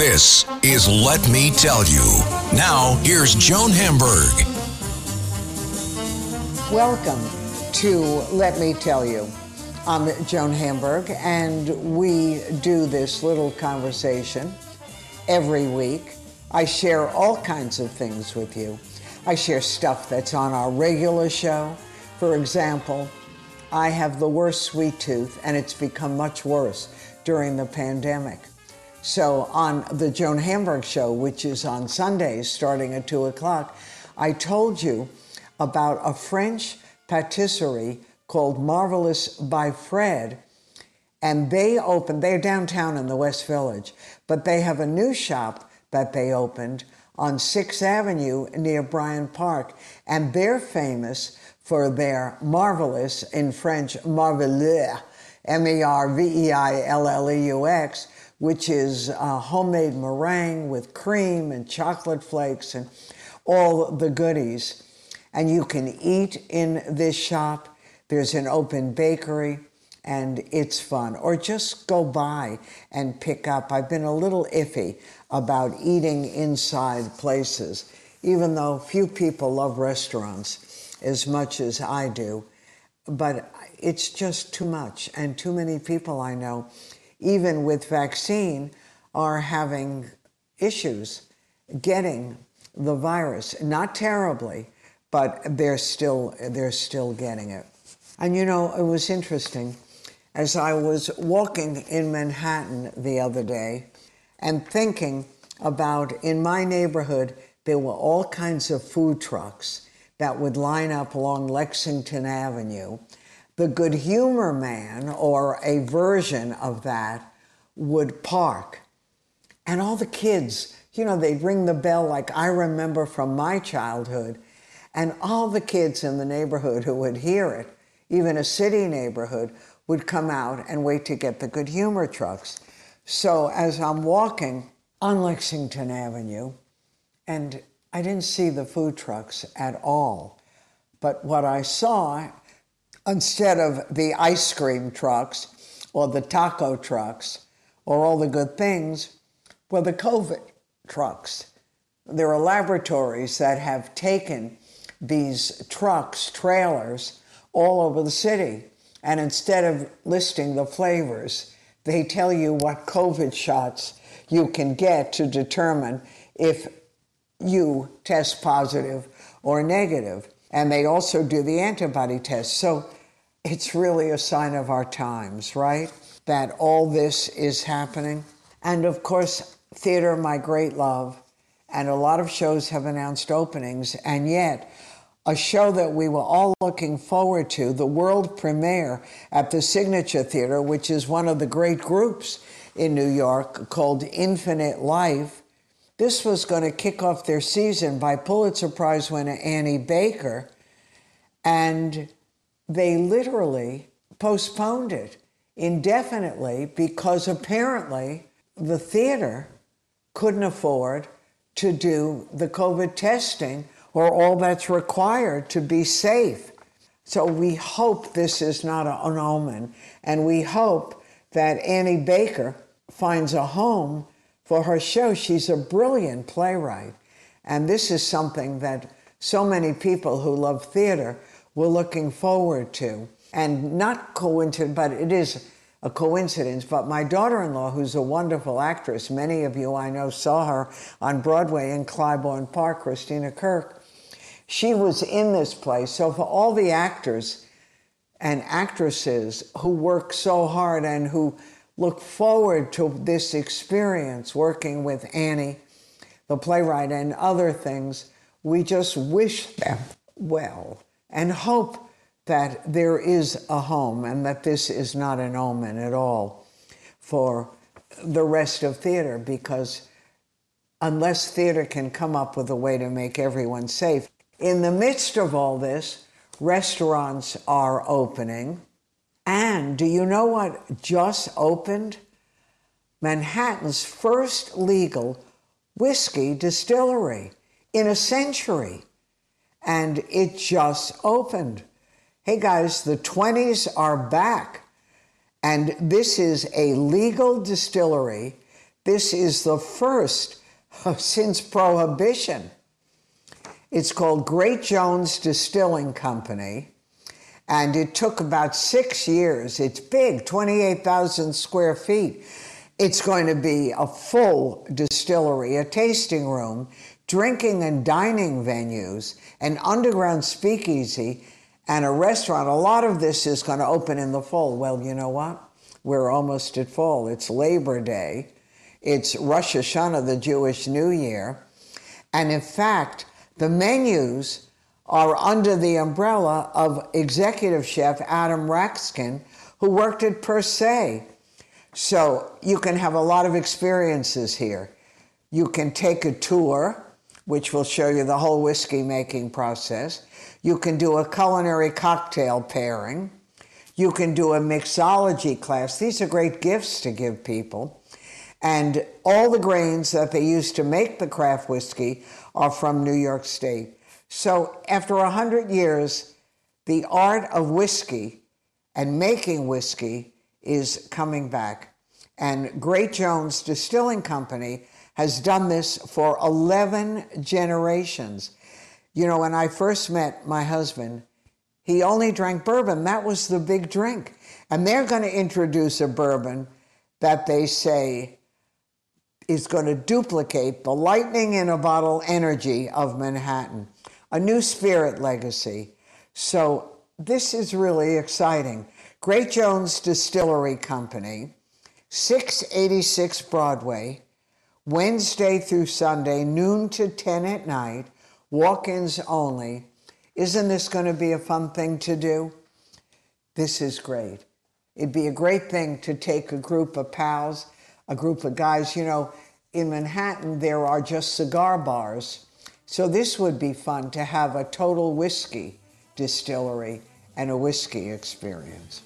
This is Let Me Tell You. Now, here's Joan Hamburg. Welcome to Let Me Tell You. I'm Joan Hamburg, and we do this little conversation every week. I share all kinds of things with you. I share stuff that's on our regular show. For example, I have the worst sweet tooth, and it's become much worse during the pandemic. So, on the Joan Hamburg show, which is on Sundays starting at 2 o'clock, I told you about a French patisserie called Marvelous by Fred. And they opened, they're downtown in the West Village, but they have a new shop that they opened on 6th Avenue near Bryant Park. And they're famous for their marvelous, in French, merveilleux, M E R V E I L L E U X, which is a homemade meringue with cream and chocolate flakes and all the goodies. And you can eat in this shop. There's an open bakery and it's fun. Or just go by and pick up. I've been a little iffy about eating inside places, even though few people love restaurants as much as I do. But it's just too much. And too many people I know even with vaccine, are having issues getting the virus. Not terribly, but they're still they're still getting it. And you know, it was interesting as I was walking in Manhattan the other day and thinking about in my neighborhood there were all kinds of food trucks that would line up along Lexington Avenue the good humor man or a version of that would park. And all the kids, you know, they'd ring the bell like I remember from my childhood. And all the kids in the neighborhood who would hear it, even a city neighborhood, would come out and wait to get the good humor trucks. So as I'm walking on Lexington Avenue, and I didn't see the food trucks at all, but what I saw instead of the ice cream trucks or the taco trucks or all the good things, were the COVID trucks. There are laboratories that have taken these trucks, trailers, all over the city. And instead of listing the flavors, they tell you what COVID shots you can get to determine if you test positive or negative and they also do the antibody test. So it's really a sign of our times, right? That all this is happening. And of course, theater, my great love, and a lot of shows have announced openings, and yet, a show that we were all looking forward to, the world premiere at the Signature Theater, which is one of the great groups in New York called Infinite Life. This was going to kick off their season by Pulitzer Prize winner Annie Baker. And they literally postponed it indefinitely because apparently the theater couldn't afford to do the COVID testing or all that's required to be safe. So we hope this is not an omen, and we hope that Annie Baker finds a home for her show. She's a brilliant playwright, and this is something that so many people who love theater we're looking forward to. And not coincident, but it is a coincidence, but my daughter in law, who's a wonderful actress, many of you I know saw her on Broadway in Clybourne Park, Christina Kirk, she was in this play. So, for all the actors and actresses who work so hard and who look forward to this experience working with Annie, the playwright, and other things, we just wish them well and hope that there is a home and that this is not an omen at all for the rest of theater because unless theater can come up with a way to make everyone safe, in the midst of all this, restaurants are opening. And do you know what just opened? Manhattan's first legal whiskey distillery in a century. And it just opened. Hey guys, the 20s are back. And this is a legal distillery. This is the first since Prohibition. It's called Great Jones Distilling Company. And it took about six years. It's big, 28,000 square feet. It's going to be a full distillery, a tasting room, drinking and dining venues, an underground speakeasy, and a restaurant. A lot of this is going to open in the fall. Well, you know what? We're almost at fall. It's Labor Day. It's Rosh Hashanah, the Jewish New Year. And in fact, the menus are under the umbrella of executive chef Adam Raksin, who worked at Per Se. So you can have a lot of experiences here. You can take a tour, which will show you the whole whiskey making process. You can do a culinary cocktail pairing. You can do a mixology class. These are great gifts to give people. And all the grains that they use to make the craft whiskey are from New York State. So after 100 years, the art of whiskey and making whiskey is coming back. And Great Jones Distilling Company has done this for 11 generations. You know, when I first met my husband, he only drank bourbon. That was the big drink. And they're going to introduce a bourbon that they say is going to duplicate the lightning in a bottle energy of Manhattan, a new spirit legacy. So this is really exciting. Great Jones Distillery Company, 686 Broadway, Wednesday through Sunday, noon to 10 at night, walk ins only. Isn't this going to be a fun thing to do? This is great. It'd be a great thing to take a group of pals a group of guys. You know, in Manhattan, there are just cigar bars. So this would be fun to have a total whiskey distillery and a whiskey experience.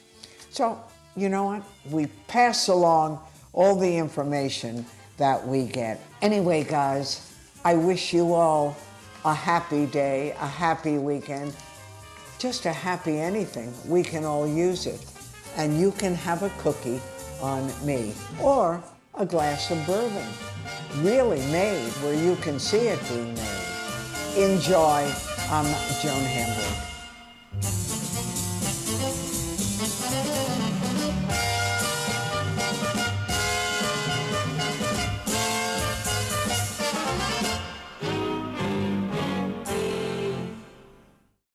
So, you know what? We pass along all the information that we get. Anyway, guys, I wish you all a happy day, a happy weekend, just a happy anything. We can all use it. And you can have a cookie on me. Or a glass of bourbon, really made where you can see it being made. Enjoy. I'm Joan Hamburg.